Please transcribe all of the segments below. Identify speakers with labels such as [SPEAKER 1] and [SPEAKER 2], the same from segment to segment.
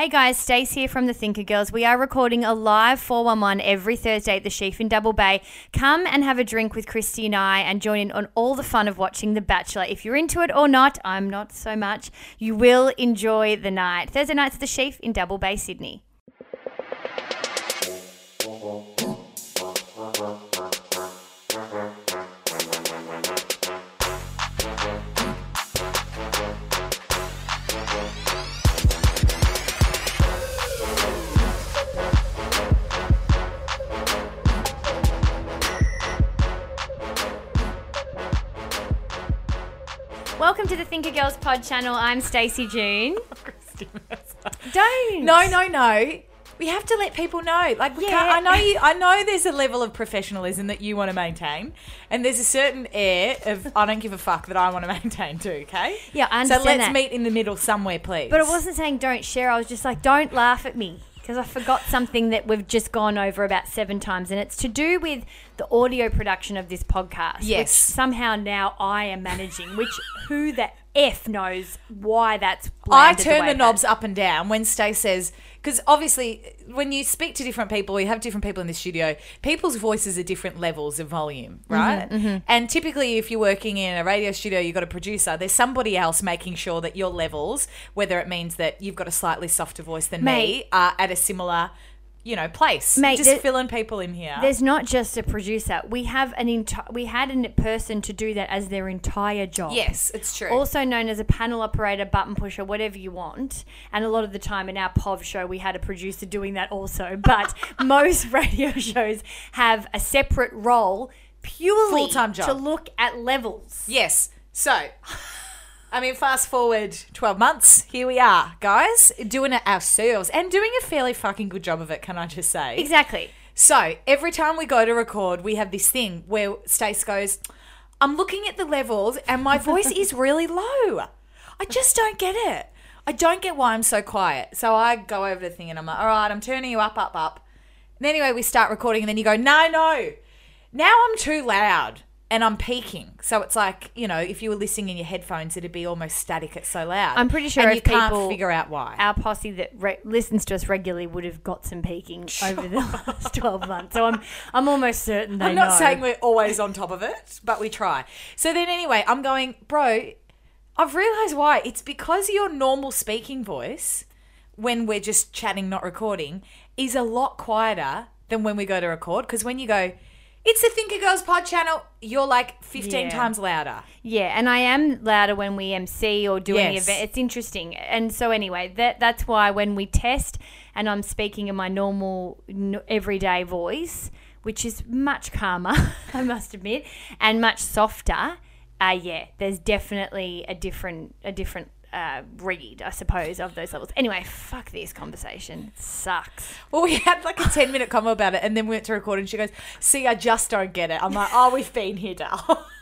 [SPEAKER 1] Hey guys, Stace here from the Thinker Girls. We are recording a live 411 every Thursday at the Sheaf in Double Bay. Come and have a drink with Christy and I and join in on all the fun of watching The Bachelor. If you're into it or not, I'm not so much. You will enjoy the night. Thursday nights at the Sheaf in Double Bay, Sydney. To the Thinker Girls Pod channel. I'm Stacey June. Don't.
[SPEAKER 2] No, no, no. We have to let people know. Like, we
[SPEAKER 1] Yeah.
[SPEAKER 2] can't, I know you. I know there's a level of professionalism that you want to maintain, and there's a certain air of I don't give a fuck that I want to maintain too. Okay.
[SPEAKER 1] Yeah, I
[SPEAKER 2] So let's
[SPEAKER 1] that.
[SPEAKER 2] meet in the middle somewhere, please.
[SPEAKER 1] But I wasn't saying don't share. I was just like, don't laugh at me because I forgot something that we've just gone over about seven times, and it's to do with the audio production of this podcast.
[SPEAKER 2] Yes.
[SPEAKER 1] Which somehow now I am managing. Which who the f knows why that's.
[SPEAKER 2] I turn
[SPEAKER 1] way
[SPEAKER 2] the knobs up and down when Stay says because obviously when you speak to different people, you have different people in the studio. People's voices are different levels of volume,
[SPEAKER 1] Mm-hmm,
[SPEAKER 2] right? And typically, if you're working in a radio studio, you've got a producer. There's somebody else making sure that your levels, whether it means that you've got a slightly softer voice than me, are at a similar, you know, place.
[SPEAKER 1] Mate,
[SPEAKER 2] just filling people in here.
[SPEAKER 1] There's not just a producer. We have an entire. We had a person to do that as their entire job.
[SPEAKER 2] yes, it's true.
[SPEAKER 1] also known as a panel operator, button pusher, whatever you want. And a lot of the time in our POV show, we had a producer doing that also. But most radio shows have a separate role purely
[SPEAKER 2] Full-time job.
[SPEAKER 1] to look at levels.
[SPEAKER 2] Yes. So, I mean, fast forward 12 months, here we are, guys, doing it ourselves and doing a fairly fucking good job of it, can I just say?
[SPEAKER 1] Exactly.
[SPEAKER 2] So, every time we go to record, we have this thing where Stace goes, I'm looking at the levels and my voice is really low. I just don't get it. I don't get why I'm so quiet. So I go over the thing and I'm like, all right, I'm turning you up, up, up. And anyway, we start recording and then you go, no, no. Now I'm too loud and I'm peaking. So it's like, you know, if you were listening in your headphones, it'd be almost static. It's so loud.
[SPEAKER 1] I'm pretty sure
[SPEAKER 2] and
[SPEAKER 1] if
[SPEAKER 2] you can't
[SPEAKER 1] people-
[SPEAKER 2] figure out why.
[SPEAKER 1] Our posse that re- listens to us regularly would have got some peaking over the last 12 months. So I'm I'm almost certain they
[SPEAKER 2] I'm not
[SPEAKER 1] know.
[SPEAKER 2] saying we're always on top of it, but we try. So then, anyway, I'm going, bro. I've realised why. It's because your normal speaking voice, when we're just chatting, not recording, is a lot quieter than when we go to record. Because when you go, it's the Thinker Girls Pod channel, you're like 15
[SPEAKER 1] Yeah.
[SPEAKER 2] times louder.
[SPEAKER 1] Yeah, and I am louder when we MC or do any
[SPEAKER 2] Yes.
[SPEAKER 1] event. It's interesting, and so anyway, that that's why when we test and I'm speaking in my normal n- everyday voice, which is much calmer, I must admit, and much softer. Uh, yeah, there's definitely a different a different uh, read, I suppose, of those levels. Anyway, fuck this conversation. It sucks.
[SPEAKER 2] Well, we had like a 10 minute convo about it, and then we went to record, and she goes, See, I just don't get it. I'm like, Oh, we've been here, Dal.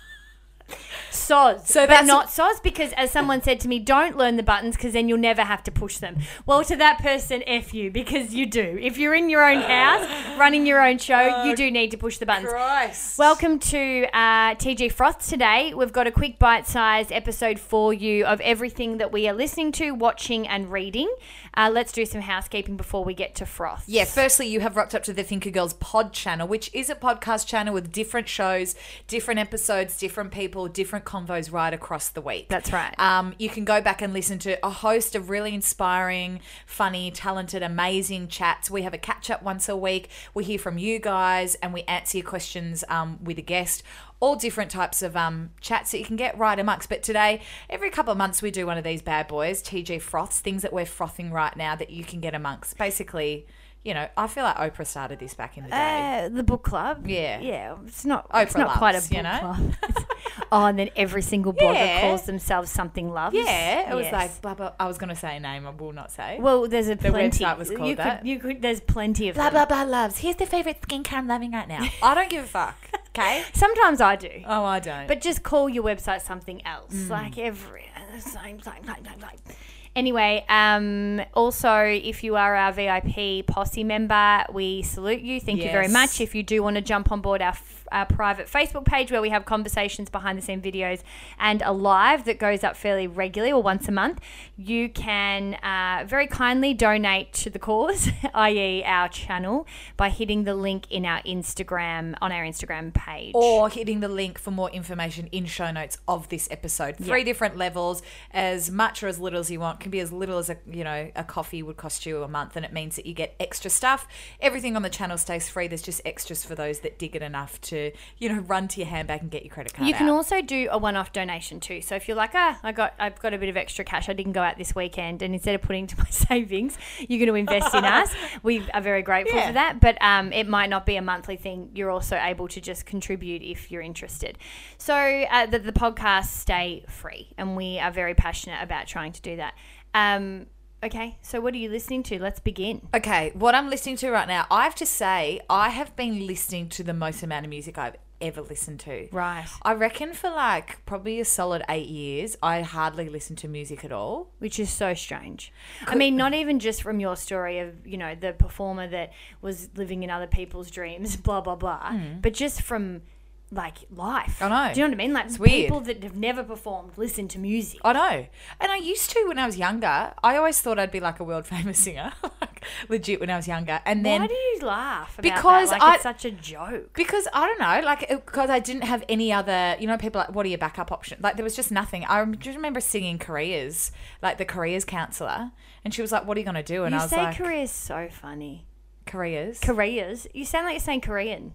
[SPEAKER 1] Soz.
[SPEAKER 2] So
[SPEAKER 1] but
[SPEAKER 2] that's-
[SPEAKER 1] not soz because, as someone said to me, don't learn the buttons because then you'll never have to push them. Well, to that person, F you because you do. If you're in your own house, running your own show, you do need to push the buttons.
[SPEAKER 2] Christ.
[SPEAKER 1] Welcome to uh, TG Froths today. We've got a quick bite sized episode for you of everything that we are listening to, watching, and reading. Uh, let's do some housekeeping before we get to Froth.
[SPEAKER 2] Yeah, firstly, you have rocked up to the Thinker Girls pod channel, which is a podcast channel with different shows, different episodes, different people, different convos right across the week.
[SPEAKER 1] That's right.
[SPEAKER 2] Um, you can go back and listen to a host of really inspiring, funny, talented, amazing chats. We have a catch up once a week. We hear from you guys and we answer your questions um, with a guest. All different types of um, chats that you can get right amongst. But today, every couple of months, we do one of these bad boys, TG Froths, things that we're frothing right now that you can get amongst. Basically, you know, I feel like Oprah started this back in the day.
[SPEAKER 1] Uh, the book club.
[SPEAKER 2] Yeah.
[SPEAKER 1] Yeah. It's not it's
[SPEAKER 2] Oprah
[SPEAKER 1] not quite a book
[SPEAKER 2] you know?
[SPEAKER 1] club. Oh, and then every single blogger
[SPEAKER 2] Yeah.
[SPEAKER 1] calls themselves something loves.
[SPEAKER 2] yeah, it was
[SPEAKER 1] Yes.
[SPEAKER 2] like blah blah. I was going to say a name, I will not say.
[SPEAKER 1] Well, there's a plenty.
[SPEAKER 2] website was called
[SPEAKER 1] you
[SPEAKER 2] that.
[SPEAKER 1] Could, you could. There's plenty of
[SPEAKER 2] blah
[SPEAKER 1] them.
[SPEAKER 2] blah blah loves. Here's the favorite skincare I'm loving right now. I don't give a fuck. Okay.
[SPEAKER 1] Sometimes I do.
[SPEAKER 2] Oh, I don't.
[SPEAKER 1] But just call your website something else.
[SPEAKER 2] Mm.
[SPEAKER 1] Like every same, same, same, same, same. Anyway, um, also if you are our VIP posse member, we salute you. Thank you very much. If you do want to jump on board our, our private Facebook page where we have conversations, behind the scene videos, and a live that goes up fairly regularly or once a month, you can uh, very kindly donate to the cause, i.e., our channel, by hitting the link in our Instagram on our Instagram page.
[SPEAKER 2] or hitting the link for more information in show notes of this episode. Three different levels, as much or as little as you want. Can be as little as a you know a coffee would cost you a month, and it means that you get extra stuff. Everything on the channel stays free. There's just extras for those that dig it enough to you know run to your handbag and get your credit card.
[SPEAKER 1] You can
[SPEAKER 2] out.
[SPEAKER 1] also do a one-off donation too. So if you're like, ah, I got, I've got a bit of extra cash. I didn't go out this weekend, and instead of putting to my savings, you're going to invest in us. We are very grateful
[SPEAKER 2] Yeah.
[SPEAKER 1] for that. But um, it might not be a monthly thing. You're also able to just contribute if you're interested. So uh, the, the podcasts stay free, and we are very passionate about trying to do that. Um, okay, so what are you listening to? Let's begin.
[SPEAKER 2] Okay, what I'm listening to right now, I have to say, I have been listening to the most amount of music I've ever listened to.
[SPEAKER 1] Right.
[SPEAKER 2] I reckon for like probably a solid eight years, I hardly listen to music at all.
[SPEAKER 1] which is so strange. I mean, not even just from your story of you know the performer that was living in other people's dreams, blah blah blah, hmm. but just from like life.
[SPEAKER 2] I know.
[SPEAKER 1] Do you know what I mean? Like
[SPEAKER 2] It's weird.
[SPEAKER 1] people that have never performed listen to music.
[SPEAKER 2] I know. And I used to when I was younger. I always thought I'd be like a world famous singer, like legit when I was younger. And then
[SPEAKER 1] Why do you laugh? About
[SPEAKER 2] Because
[SPEAKER 1] that? like
[SPEAKER 2] I-
[SPEAKER 1] it's such a joke.
[SPEAKER 2] because I don't know, like because I didn't have any other, you know, people like, what are your backup options? Like there was just nothing. I just remember singing careers, like the careers counselor, and she was like, "What are you gonna do?" And
[SPEAKER 1] You
[SPEAKER 2] I was
[SPEAKER 1] say
[SPEAKER 2] like,
[SPEAKER 1] Korea's so funny.
[SPEAKER 2] "Careers."
[SPEAKER 1] Koreas. You sound like you're saying Korean.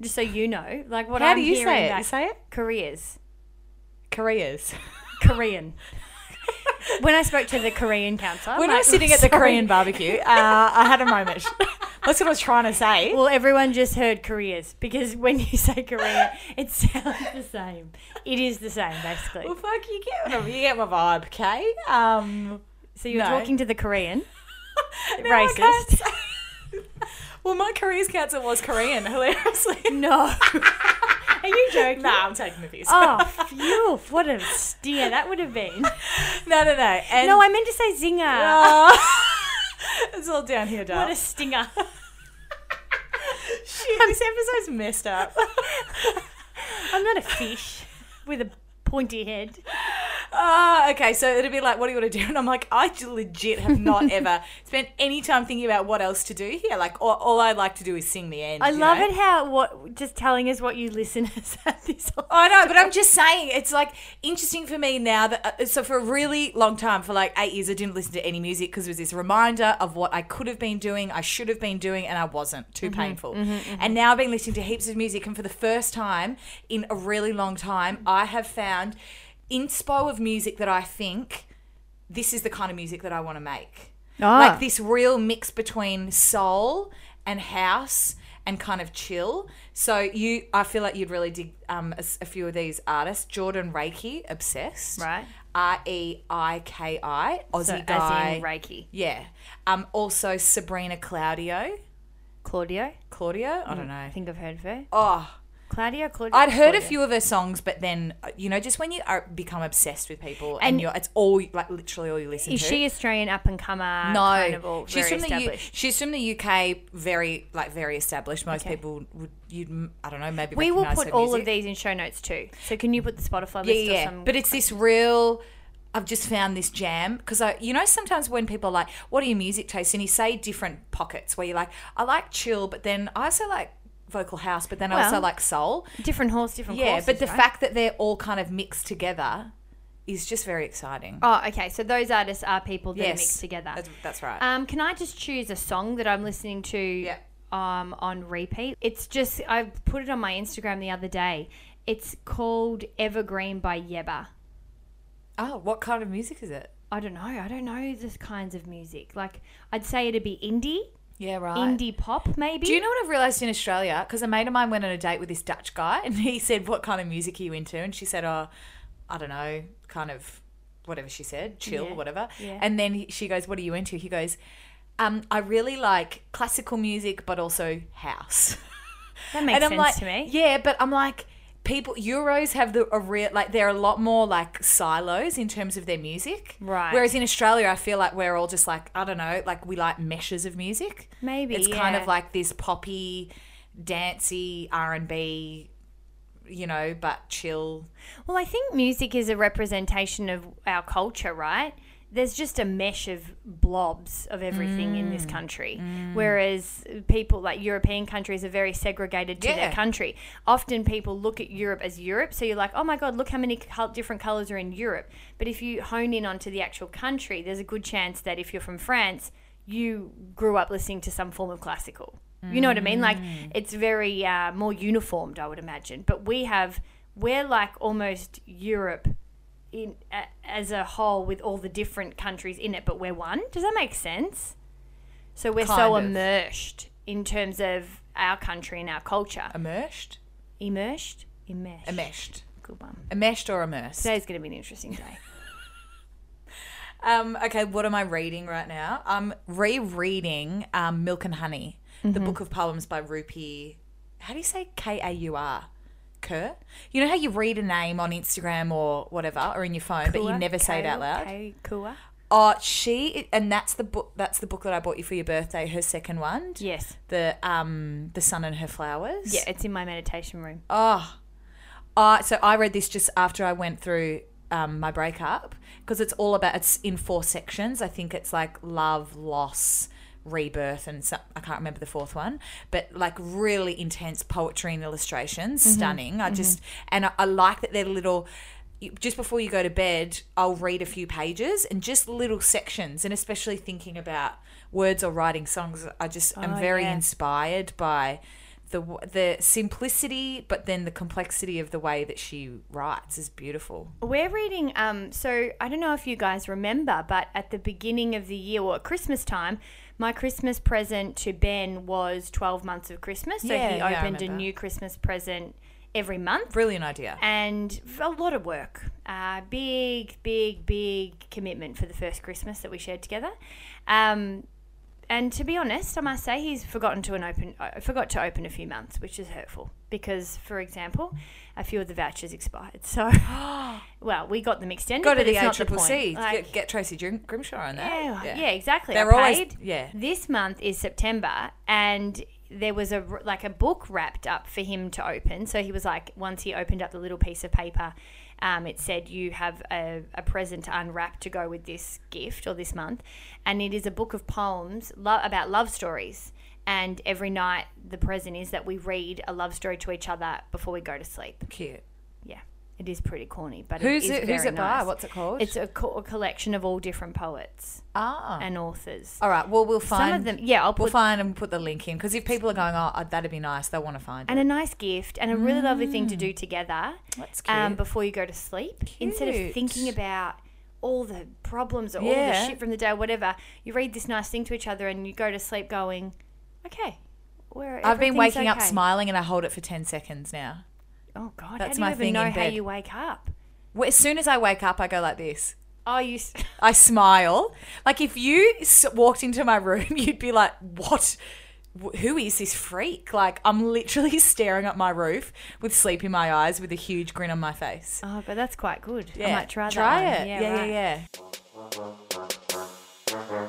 [SPEAKER 1] Just so you know, like what
[SPEAKER 2] How
[SPEAKER 1] I'm
[SPEAKER 2] do you
[SPEAKER 1] hearing
[SPEAKER 2] say it?
[SPEAKER 1] back-
[SPEAKER 2] You say it?
[SPEAKER 1] Koreas.
[SPEAKER 2] Careers.
[SPEAKER 1] Korean. when I spoke to the Korean counselor,
[SPEAKER 2] when I was sitting at the
[SPEAKER 1] "Sorry."
[SPEAKER 2] Korean barbecue, uh, I had a moment. That's what I was trying to say.
[SPEAKER 1] Well, everyone just heard Koreas because when you say Korea, it sounds the same. It is the same, basically.
[SPEAKER 2] Well, fuck, you get what you get my vibe, okay? Um,
[SPEAKER 1] So you're
[SPEAKER 2] no.
[SPEAKER 1] talking to the Korean.
[SPEAKER 2] no, I can't
[SPEAKER 1] Racist.
[SPEAKER 2] say- well, my careers counselor was Korean, hilariously.
[SPEAKER 1] No. Are you joking?
[SPEAKER 2] Nah, I'm taking the piss.
[SPEAKER 1] Oh, phew. What a steer that would have been.
[SPEAKER 2] no, no, no. And,
[SPEAKER 1] No, I meant to say zinger.
[SPEAKER 2] It's all down here, darling.
[SPEAKER 1] what a stinger.
[SPEAKER 2] Shit, this episode's messed up.
[SPEAKER 1] I'm not a fish with a pointy head.
[SPEAKER 2] Ah, okay, so it'd be like, what do you want to do? And I'm like, I legit have not ever spent any time thinking about what else to do here. Like, all, all I like to do is sing the end.
[SPEAKER 1] I
[SPEAKER 2] you
[SPEAKER 1] love
[SPEAKER 2] know?
[SPEAKER 1] it how what just telling us what you listeners have this
[SPEAKER 2] I know, but I'm just saying it's like interesting for me now that uh, so for a really long time, for like eight years, I didn't listen to any music because it was this reminder of what I could have been doing, I should have been doing, and I wasn't. Too painful. And now I've been listening to heaps of music, and for the first time in a really long time, I have found inspo of music that I think this is the kind of music that I want to make.
[SPEAKER 1] Ah.
[SPEAKER 2] Like this real mix between soul and house and kind of chill. So you, I feel like you'd really dig um, a, a few of these artists. Jordan Reiki, obsessed.
[SPEAKER 1] Right.
[SPEAKER 2] R E I K I, Aussie
[SPEAKER 1] So,
[SPEAKER 2] guy.
[SPEAKER 1] Reiki.
[SPEAKER 2] Yeah. Um. Also Sabrina Claudio.
[SPEAKER 1] Claudio.
[SPEAKER 2] Claudio. I don't know.
[SPEAKER 1] I think I've heard of her.
[SPEAKER 2] Oh,
[SPEAKER 1] Claudia, Claudia.
[SPEAKER 2] I'd heard a few of her songs, but then uh, you know, just when you are, become obsessed with people and,
[SPEAKER 1] And-
[SPEAKER 2] you're, it's all like literally all you listen
[SPEAKER 1] Is
[SPEAKER 2] to.
[SPEAKER 1] she Australian up and comer?
[SPEAKER 2] No,
[SPEAKER 1] kind of all
[SPEAKER 2] she's from the U- she's from the UK, very like very established. Most
[SPEAKER 1] Okay.
[SPEAKER 2] people would you I don't know maybe
[SPEAKER 1] we will put all
[SPEAKER 2] music.
[SPEAKER 1] of these in show notes too. So can you put the Spotify
[SPEAKER 2] Yeah,
[SPEAKER 1] list or
[SPEAKER 2] yeah,
[SPEAKER 1] some?
[SPEAKER 2] but it's this real. I've just found this jam because I, you know, sometimes when people are like, "What are your music tastes?" and you say different pockets where you're like, "I like chill," but then I also like vocal house, but then I also like soul.
[SPEAKER 1] different horse, different
[SPEAKER 2] Yeah,
[SPEAKER 1] courses,
[SPEAKER 2] but the
[SPEAKER 1] right?
[SPEAKER 2] fact that they're all kind of mixed together is just very exciting.
[SPEAKER 1] Oh, okay. So those artists are people that are mixed together.
[SPEAKER 2] That's, that's right.
[SPEAKER 1] Um, can I just choose a song that I'm listening to
[SPEAKER 2] Yeah.
[SPEAKER 1] um, on repeat? It's just, I put it on my Instagram the other day. It's called Evergreen by Yebba.
[SPEAKER 2] oh, what kind of music is it?
[SPEAKER 1] I don't know. I don't know this kinds of music. Like, I'd say it'd be indie.
[SPEAKER 2] Yeah, right.
[SPEAKER 1] indie pop, maybe.
[SPEAKER 2] Do you know what I've realized in Australia? Because a mate of mine went on a date with this Dutch guy, and he said, "What kind of music are you into?" And she said, "Oh, I don't know, kind of whatever she said, chill,
[SPEAKER 1] Yeah,
[SPEAKER 2] whatever."
[SPEAKER 1] yeah.
[SPEAKER 2] And then he, she goes, "What are you into?" He goes, um, "I really like classical music, but also house."
[SPEAKER 1] That makes
[SPEAKER 2] and I'm
[SPEAKER 1] sense
[SPEAKER 2] like,
[SPEAKER 1] to me.
[SPEAKER 2] Yeah, but I'm like, people Euros have the a real like they're a lot more like silos in terms of their music.
[SPEAKER 1] Right.
[SPEAKER 2] Whereas in Australia, I feel like we're all just like I don't know, like we like meshes of music.
[SPEAKER 1] Maybe,
[SPEAKER 2] it's kind of like this poppy, dancey R and B, you know, but chill.
[SPEAKER 1] Well, I think music is a representation of our culture, right? There's just a mesh of blobs of everything in
[SPEAKER 2] Mm.
[SPEAKER 1] this country. Whereas people like European countries are very segregated to
[SPEAKER 2] Yeah.
[SPEAKER 1] their country. Often people look at Europe as Europe. So you're like, oh my God, look how many different colors are in Europe. But if you hone in onto the actual country, there's a good chance that if you're from France, you grew up listening to some form of classical. You know what I mean? Like it's very uh, more uniformed, I would imagine. But we have, we're like almost Europe in a, as a whole with all the different countries in it, but we're one. Does that make sense? So we're so
[SPEAKER 2] of.
[SPEAKER 1] immersed in terms of our country and our culture.
[SPEAKER 2] Immersed,
[SPEAKER 1] Immersed, immersed,
[SPEAKER 2] enmeshed,
[SPEAKER 1] Good one.
[SPEAKER 2] enmeshed or immersed.
[SPEAKER 1] Today's going to be an interesting day.
[SPEAKER 2] Um, okay, what am I reading right now? I'm rereading um, Milk and Honey, the book of poems by Rupi. How do you say K A U R? Kerr? You know how you read a name on Instagram or whatever, or in your phone, but you
[SPEAKER 1] Kua,
[SPEAKER 2] never say it out loud.
[SPEAKER 1] K- Kua?
[SPEAKER 2] Oh, she and that's the book. That's the book that I bought you for your birthday. Her second one.
[SPEAKER 1] Yes.
[SPEAKER 2] The um, the sun and her flowers.
[SPEAKER 1] Yeah, it's in my meditation room.
[SPEAKER 2] Oh, uh, so I read this just after I went through um, my breakup because it's all about it's in four sections. I think it's like love, loss, rebirth, and so, I can't remember the fourth one, but like really intense poetry and illustrations, stunning. I just and I, I like that they're little. Just before you go to bed, I'll read a few pages and just little sections, and especially thinking about words or writing songs. I just am
[SPEAKER 1] Oh,
[SPEAKER 2] very
[SPEAKER 1] yeah.
[SPEAKER 2] inspired by the the simplicity, but then the complexity of the way that she writes is beautiful.
[SPEAKER 1] We're reading, um, so I don't know if you guys remember, but at the beginning of the year or at Christmas time, my Christmas present to Ben was 12 months of Christmas. So
[SPEAKER 2] Yeah,
[SPEAKER 1] he
[SPEAKER 2] yeah, I
[SPEAKER 1] opened a
[SPEAKER 2] remember.
[SPEAKER 1] new Christmas present every month.
[SPEAKER 2] Brilliant idea.
[SPEAKER 1] and a lot of work. Uh, big, big, big commitment for the first Christmas that we shared together. Um, and to be honest, I must say he's forgotten to an open, uh, forgot to open a few months, which is hurtful because, for example, a few of the vouchers expired. So, well, we got them extended.
[SPEAKER 2] Go to the
[SPEAKER 1] it's not the
[SPEAKER 2] ACCC.
[SPEAKER 1] Like,
[SPEAKER 2] get, get Tracy Grim- Grimshaw on that.
[SPEAKER 1] yeah, yeah, exactly.
[SPEAKER 2] They're
[SPEAKER 1] I
[SPEAKER 2] always- yeah.
[SPEAKER 1] This month is September, and there was a like a book wrapped up for him to open. So he was like, once he opened up the little piece of paper, um, it said you have a, a present to unwrap to go with this gift or this month, and it is a book of poems lo- about love stories. And every night, the present is that we read a love story to each other before we go to sleep.
[SPEAKER 2] Cute.
[SPEAKER 1] Yeah, it is pretty corny, but
[SPEAKER 2] Who's
[SPEAKER 1] it is
[SPEAKER 2] it? Who's it by?
[SPEAKER 1] nice.
[SPEAKER 2] What's it called?
[SPEAKER 1] It's a, co- a collection of all different poets
[SPEAKER 2] ah.
[SPEAKER 1] and authors.
[SPEAKER 2] All right. Well, we'll find
[SPEAKER 1] Some of them, yeah, I'll
[SPEAKER 2] We'll
[SPEAKER 1] put
[SPEAKER 2] find and put the link in because if people are going, oh, uh, that'd be nice, they'll want to find it.
[SPEAKER 1] and
[SPEAKER 2] it.
[SPEAKER 1] a nice gift and a really lovely thing to do together
[SPEAKER 2] That's cute.
[SPEAKER 1] um, before you go to sleep. Instead of thinking about all the problems or all the shit from the day, whatever, you read this nice thing to each other and you go to sleep going, okay, where
[SPEAKER 2] I've been waking up smiling and I hold it for 10 seconds now.
[SPEAKER 1] Oh God,
[SPEAKER 2] That's
[SPEAKER 1] how do
[SPEAKER 2] my
[SPEAKER 1] you even
[SPEAKER 2] thing
[SPEAKER 1] know
[SPEAKER 2] in
[SPEAKER 1] how
[SPEAKER 2] bed.
[SPEAKER 1] you wake up?
[SPEAKER 2] Well, As soon as I wake up, I go like this.
[SPEAKER 1] Oh, you. s-
[SPEAKER 2] I smile. Like if you s- walked into my room, you'd be like, "What? Wh- Who is this freak?" Like I'm literally staring at my roof with sleep in my eyes, with a huge grin on my face.
[SPEAKER 1] Oh, but that's quite good. I might try that. One.
[SPEAKER 2] it. Yeah, yeah,
[SPEAKER 1] right.
[SPEAKER 2] yeah.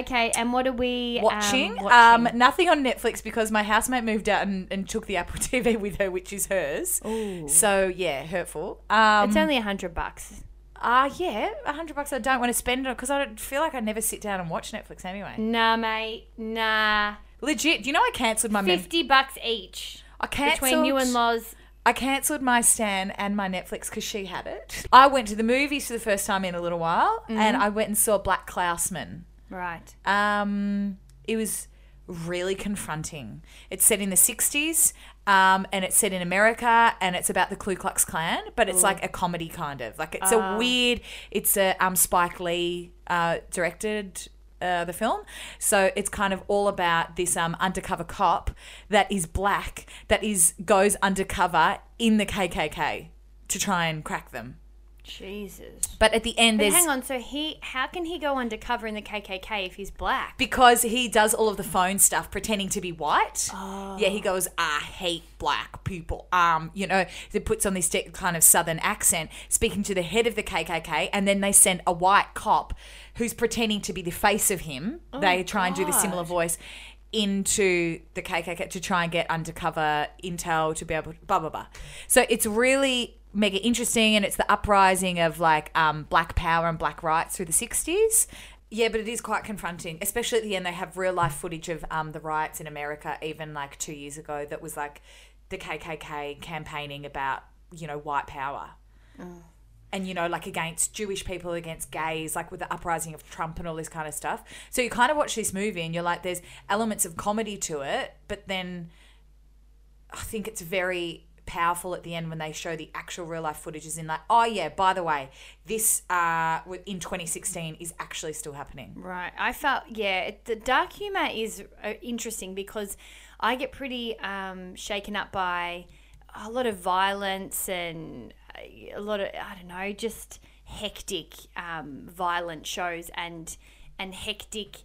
[SPEAKER 1] Okay, and what are we um,
[SPEAKER 2] watching. Um, nothing on Netflix because my housemate moved out and, and took the Apple TV with her, which is hers. So yeah, hurtful. Um,
[SPEAKER 1] it's only a hundred bucks.
[SPEAKER 2] ah yeah, a hundred bucks. I don't want to spend it because I don't feel like I never sit down and watch Netflix anyway.
[SPEAKER 1] Nah, mate. Nah.
[SPEAKER 2] Legit, do you know I cancelled my mem-
[SPEAKER 1] Fifty bucks each.
[SPEAKER 2] I cancelled
[SPEAKER 1] Between you and Loz.
[SPEAKER 2] I cancelled my Stan and my Netflix because she had it. I went to the movies for the first time in a little while, and
[SPEAKER 1] Mm-hmm.
[SPEAKER 2] I went and saw BlacKkKlansman.
[SPEAKER 1] Right.
[SPEAKER 2] Um, it was really confronting. It's set in the 60s um, and it's set in America and it's about the Ku Klux Klan, but it's like a comedy kind of. Like it's a weird, it's a um, Spike Lee uh, directed. Uh, the film, so it's kind of all about this um, undercover cop that is black that is goes undercover in the KKK to try and crack them.
[SPEAKER 1] Jesus.
[SPEAKER 2] But at the end,
[SPEAKER 1] But
[SPEAKER 2] there's
[SPEAKER 1] hang on. So he, how can he go undercover in the KKK if he's black?
[SPEAKER 2] because he does all of the phone stuff pretending to be white. Yeah, he goes, I hate black people. Um, you know, he puts on this de- kind of southern accent, speaking to the head of the KKK, and then they send a white cop who's pretending to be the face of him. they try and do the similar voice into the KKK to try and get undercover intel to be able to blah blah blah. So it's really mega interesting, and it's the uprising of like um, black power and black rights through the '60s. Yeah, but it is quite confronting, especially at the end. They have real life footage of um, the riots in America, even like two years ago, that was like the KKK campaigning about you know white power and you know like against jewish people against gays like with the uprising of trump and all this kind of stuff so you kind of watch this movie and you're like there's elements of comedy to it but then i think it's very powerful at the end when they show the actual real life footage is in like oh yeah by the way this uh in 2016 is actually still happening
[SPEAKER 1] Right. I felt yeah. It, the dark humor is uh, interesting because I get pretty um, shaken up by a lot of violence and uh, a lot of I don't know, just hectic, um, violent shows and and hectic,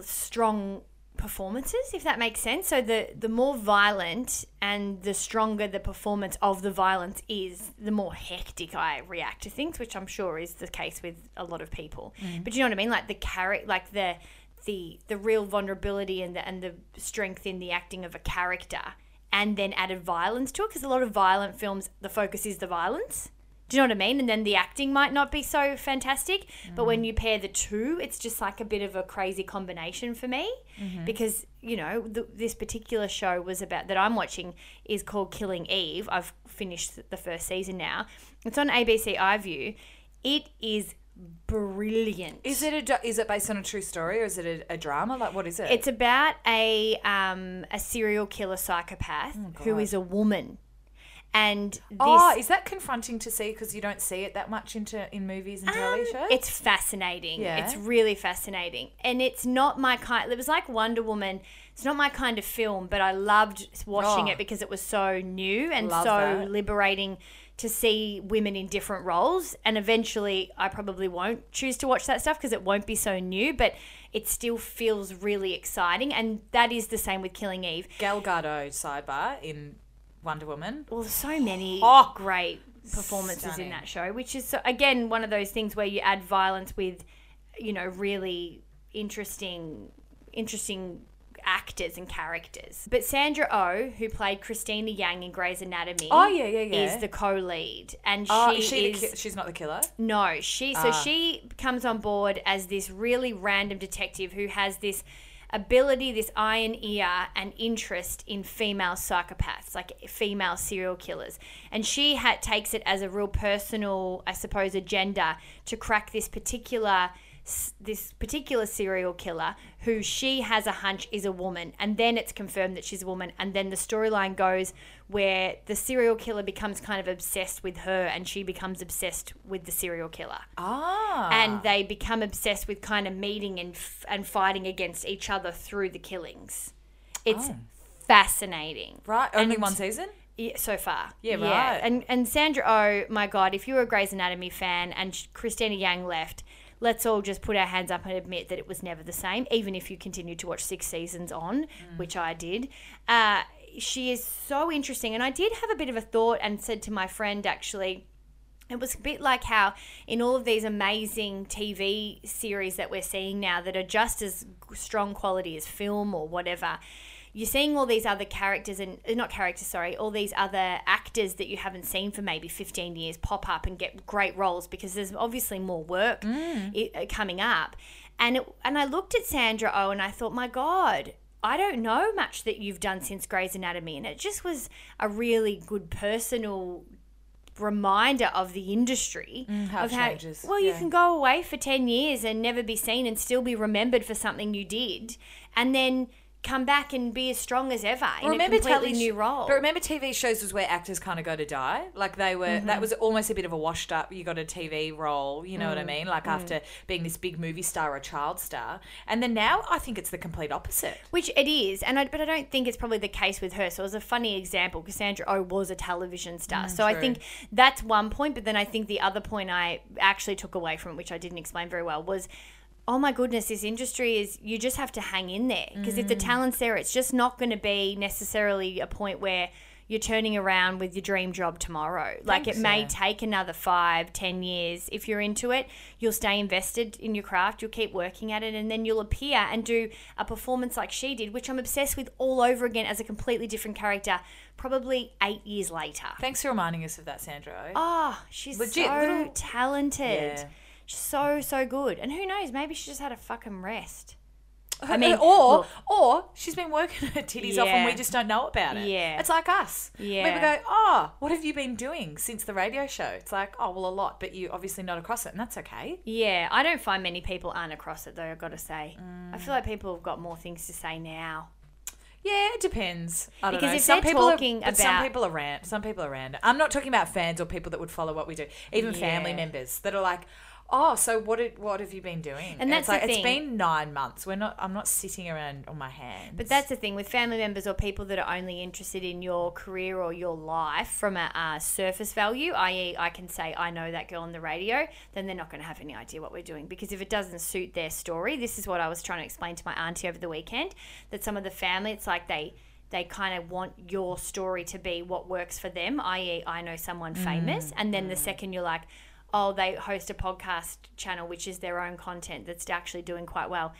[SPEAKER 1] strong performances if that makes sense. So the the more violent and the stronger the performance of the violence is the more hectic i react to things which i'm sure is the case with a lot of people. Mm. But you know what i mean? Like the character like the the the real vulnerability and the and the strength in the acting of a character and then added violence to it because a lot of violent films the focus is the violence do you know what I mean? And then the acting might not be so fantastic, but when you pair the two, it's just like a bit of a crazy combination for me. Because you know, the, this particular show was about that I'm watching is called Killing Eve. I've finished the first season now. It's on ABC iView. It is brilliant.
[SPEAKER 2] is it a is it based on a true story or is it a, a drama like what is it
[SPEAKER 1] It's about a um, a serial killer psychopath who is a woman, and this,
[SPEAKER 2] oh is that confronting to see because you don't see it that much into in movies and tv shows
[SPEAKER 1] Um, It's fascinating.
[SPEAKER 2] Yeah.
[SPEAKER 1] It's really fascinating. And it's not my kind it was like Wonder Woman. It's not my kind of film, but I loved watching
[SPEAKER 2] Oh.
[SPEAKER 1] it because it was so new and so
[SPEAKER 2] that.
[SPEAKER 1] liberating to see women in different roles. And eventually I probably won't choose to watch that stuff because it won't be so new, but it still feels really exciting and that is the same with Killing Eve.
[SPEAKER 2] Gal Gadot sidebar in Wonder Woman.
[SPEAKER 1] Well, there's so many
[SPEAKER 2] Oh,
[SPEAKER 1] great performances
[SPEAKER 2] stunning.
[SPEAKER 1] in that show, which is again one of those things where you add violence with, you know, really interesting, interesting actors and characters. But Sandra Oh, who played Cristina Yang in Grey's Anatomy,
[SPEAKER 2] Oh, yeah, yeah, yeah.
[SPEAKER 1] is the co-lead, and
[SPEAKER 2] Oh,
[SPEAKER 1] she
[SPEAKER 2] is she
[SPEAKER 1] is
[SPEAKER 2] ki- she's not the killer.
[SPEAKER 1] no, she so ah. she comes on board as this really random detective who has this ability, this and ear and interest in female psychopaths, like female serial killers. And she ha- takes it as a real personal, I suppose, agenda to crack this particular this particular serial killer who she has a hunch is a woman and then it's confirmed that she's a woman and then the storyline goes where the serial killer becomes kind of obsessed with her and she becomes obsessed with the serial killer
[SPEAKER 2] Ah.
[SPEAKER 1] and they become obsessed with kind of meeting and f- and fighting against each other through the killings it's fascinating
[SPEAKER 2] right, only
[SPEAKER 1] and-
[SPEAKER 2] one season.
[SPEAKER 1] yeah, so far.
[SPEAKER 2] Yeah, right. Yeah.
[SPEAKER 1] And and Sandra Oh, my God, if you were a Grey's Anatomy fan and Cristina Yang left, let's all just put our hands up and admit that it was never the same, even if you continued to watch six seasons on, which I did. Uh, she is so interesting. And I did have a bit of a thought and said to my friend, actually, it was a bit like how in all of these amazing TV series that we're seeing now that are just as strong quality as film or whatever, you're seeing all these other characters and uh, not characters, sorry, all these other actors that you haven't seen for maybe 15 years pop up and get great roles because there's obviously more work i- uh, coming up. And it, and I looked at Sandra Oh and I thought, my God, I don't know much that you've done since Grey's Anatomy, and it just was a really good personal reminder of the industry
[SPEAKER 2] Mm, how
[SPEAKER 1] of how
[SPEAKER 2] changes,
[SPEAKER 1] well you can go away for 10 years and never be seen and still be remembered for something you did. And then come back and be as strong as ever in a completely new role
[SPEAKER 2] But remember, TV shows was where actors kind of go to die. Like they were,
[SPEAKER 1] Mm-hmm.
[SPEAKER 2] that was almost a bit of a washed up. You got a TV role, you know
[SPEAKER 1] Mm,
[SPEAKER 2] what I mean? Like after being this big movie star or child star, and then now I think it's the complete opposite.
[SPEAKER 1] Which it is, and I, but I don't think it's probably the case with her. So it was a funny example. Cassandra O was a television star, so I think that's one point. But then I think the other point I actually took away from it, which I didn't explain very well, was. Oh my goodness, this industry is you just have to hang in there because if the mm. talent's there, it's just not going to be necessarily a point where you're turning around with your dream job tomorrow. Like it may take another five, ten years. If you're into it, you'll stay invested in your craft, you'll keep working at it, and then you'll appear and do a performance like she did, which I'm obsessed with all over again as a completely different character, probably eight years later.
[SPEAKER 2] Thanks for reminding us of that, Sandra. Oh,
[SPEAKER 1] Oh, she's
[SPEAKER 2] Legit,
[SPEAKER 1] so
[SPEAKER 2] little-
[SPEAKER 1] talented.
[SPEAKER 2] Yeah.
[SPEAKER 1] She's so, so good. And who knows, maybe she just had a fucking rest. I
[SPEAKER 2] I
[SPEAKER 1] mean,
[SPEAKER 2] or
[SPEAKER 1] look-
[SPEAKER 2] or she's been working her titties off and we just don't know about it.
[SPEAKER 1] Yeah.
[SPEAKER 2] it's like us.
[SPEAKER 1] Yeah.
[SPEAKER 2] we go, oh, what have you been doing since the radio show? It's like, oh, well, a lot, but you obviously not across it, and that's okay.
[SPEAKER 1] Yeah, I don't find many people aren't across it though, I've got to say. I feel mm. like people have got more things to say now.
[SPEAKER 2] Yeah, it depends. I don't
[SPEAKER 1] Because
[SPEAKER 2] know.
[SPEAKER 1] if
[SPEAKER 2] some people
[SPEAKER 1] talking
[SPEAKER 2] are, but some people are rant. Some people are random. I'm not talking about fans or people that would follow what we do. Even family members that are like, oh, so what? Did, what have you been doing?
[SPEAKER 1] And
[SPEAKER 2] it's
[SPEAKER 1] that's
[SPEAKER 2] like
[SPEAKER 1] the
[SPEAKER 2] it's
[SPEAKER 1] thing.
[SPEAKER 2] been nine months. We're not. I'm not sitting around on my hands.
[SPEAKER 1] But that's the thing with family members or people that are only interested in your career or your life from a uh, surface value, i.e., I can say, I know that girl on the radio, then they're not going to have any idea what we're doing. Because if it doesn't suit their story, this is what I was trying to explain to my auntie over the weekend that some of the family, it's like they. They kind of want your story to be what works for them, i.e., I know someone famous. And then the second you're like, oh, they host a podcast channel, which is their own content that's actually doing quite well.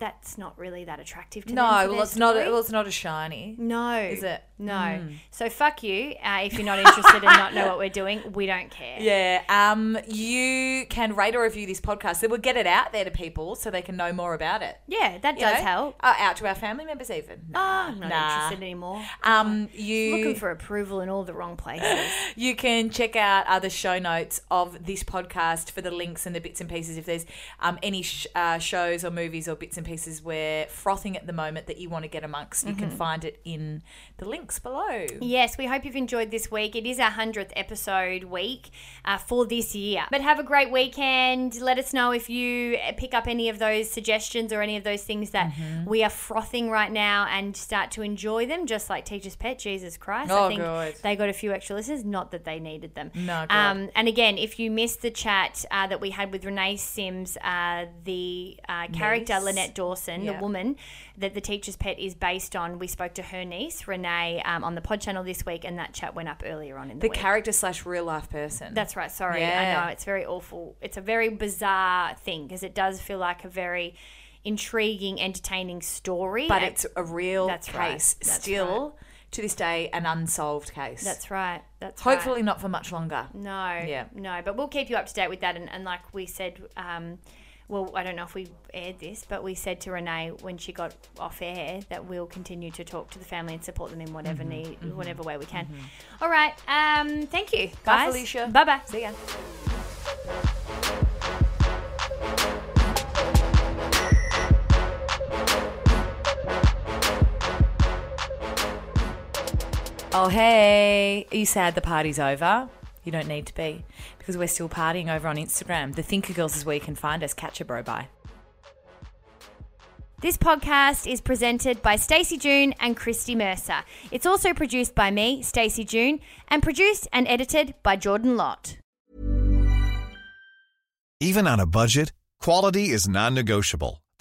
[SPEAKER 1] That's not really that attractive to me.
[SPEAKER 2] no,
[SPEAKER 1] them. for
[SPEAKER 2] well, it's not.
[SPEAKER 1] story.
[SPEAKER 2] Well, it's not as shiny.
[SPEAKER 1] No.
[SPEAKER 2] Is it?
[SPEAKER 1] No. So fuck you. Uh, if you're not interested and not know what we're doing, we don't care.
[SPEAKER 2] Yeah. Um. You can rate or review this podcast. So we'll get it out there to people so they can know more about it.
[SPEAKER 1] Yeah, that
[SPEAKER 2] You
[SPEAKER 1] does
[SPEAKER 2] know?
[SPEAKER 1] help.
[SPEAKER 2] Uh, out to our family members, even.
[SPEAKER 1] Oh, I'm not
[SPEAKER 2] Nah.
[SPEAKER 1] interested anymore.
[SPEAKER 2] Um. You
[SPEAKER 1] Looking for approval in all the wrong places.
[SPEAKER 2] You can check out other show notes of this podcast for the links and the bits and pieces. If there's um, any sh- uh, shows or movies or bits and pieces we're frothing at the moment that you want to get amongst, you can find it in the links below.
[SPEAKER 1] Yes, we hope you've enjoyed this week. It is our 100th episode week uh, for this year. But have a great weekend. Let us know if you uh, pick up any of those suggestions or any of those things that
[SPEAKER 2] Mm-hmm.
[SPEAKER 1] we are frothing right now and start to enjoy them, just like Teacher's Pet, Jesus Christ.
[SPEAKER 2] Oh,
[SPEAKER 1] I think
[SPEAKER 2] good.
[SPEAKER 1] they got a few extra listeners, not that they needed them.
[SPEAKER 2] No, good.
[SPEAKER 1] Um, and again, if you missed the chat uh, that we had with Renee Simms, uh, the uh, character. Lynette Dawson, the woman that the teacher's pet is based on, we spoke to her niece Renee um, on the pod channel this week, and that chat went up earlier on in the,
[SPEAKER 2] The character slash real life person.
[SPEAKER 1] That's right. Sorry, I know it's very awful. It's a very bizarre thing because it does feel like a very intriguing, entertaining story.
[SPEAKER 2] but
[SPEAKER 1] and-
[SPEAKER 2] it's a real
[SPEAKER 1] That's right.
[SPEAKER 2] case.
[SPEAKER 1] That's
[SPEAKER 2] Still, to this day, an unsolved case.
[SPEAKER 1] that's right. That's right.
[SPEAKER 2] Hopefully not for much longer.
[SPEAKER 1] No.
[SPEAKER 2] Yeah.
[SPEAKER 1] No, but we'll keep you up to date with that. And, and like we said, um, well, I don't know if we aired this, but we said to Renee when she got off air that we'll continue to talk to the family and support them in whatever
[SPEAKER 2] Mm-hmm.
[SPEAKER 1] need, whatever way we can. All right. Um, thank you, guys. Bye.
[SPEAKER 2] Felicia.
[SPEAKER 1] Bye bye.
[SPEAKER 2] See ya. Oh, hey. Are you sad the party's over? You don't need to be because we're still partying over on Instagram. The Thinker Girls is where you can find us. Catch a bro bye.
[SPEAKER 1] This podcast is presented by Stacey June and Christy Mercer. It's also produced by me, Stacey June, and produced and edited by Jordan Lott.
[SPEAKER 3] Even on a budget, quality is non-negotiable.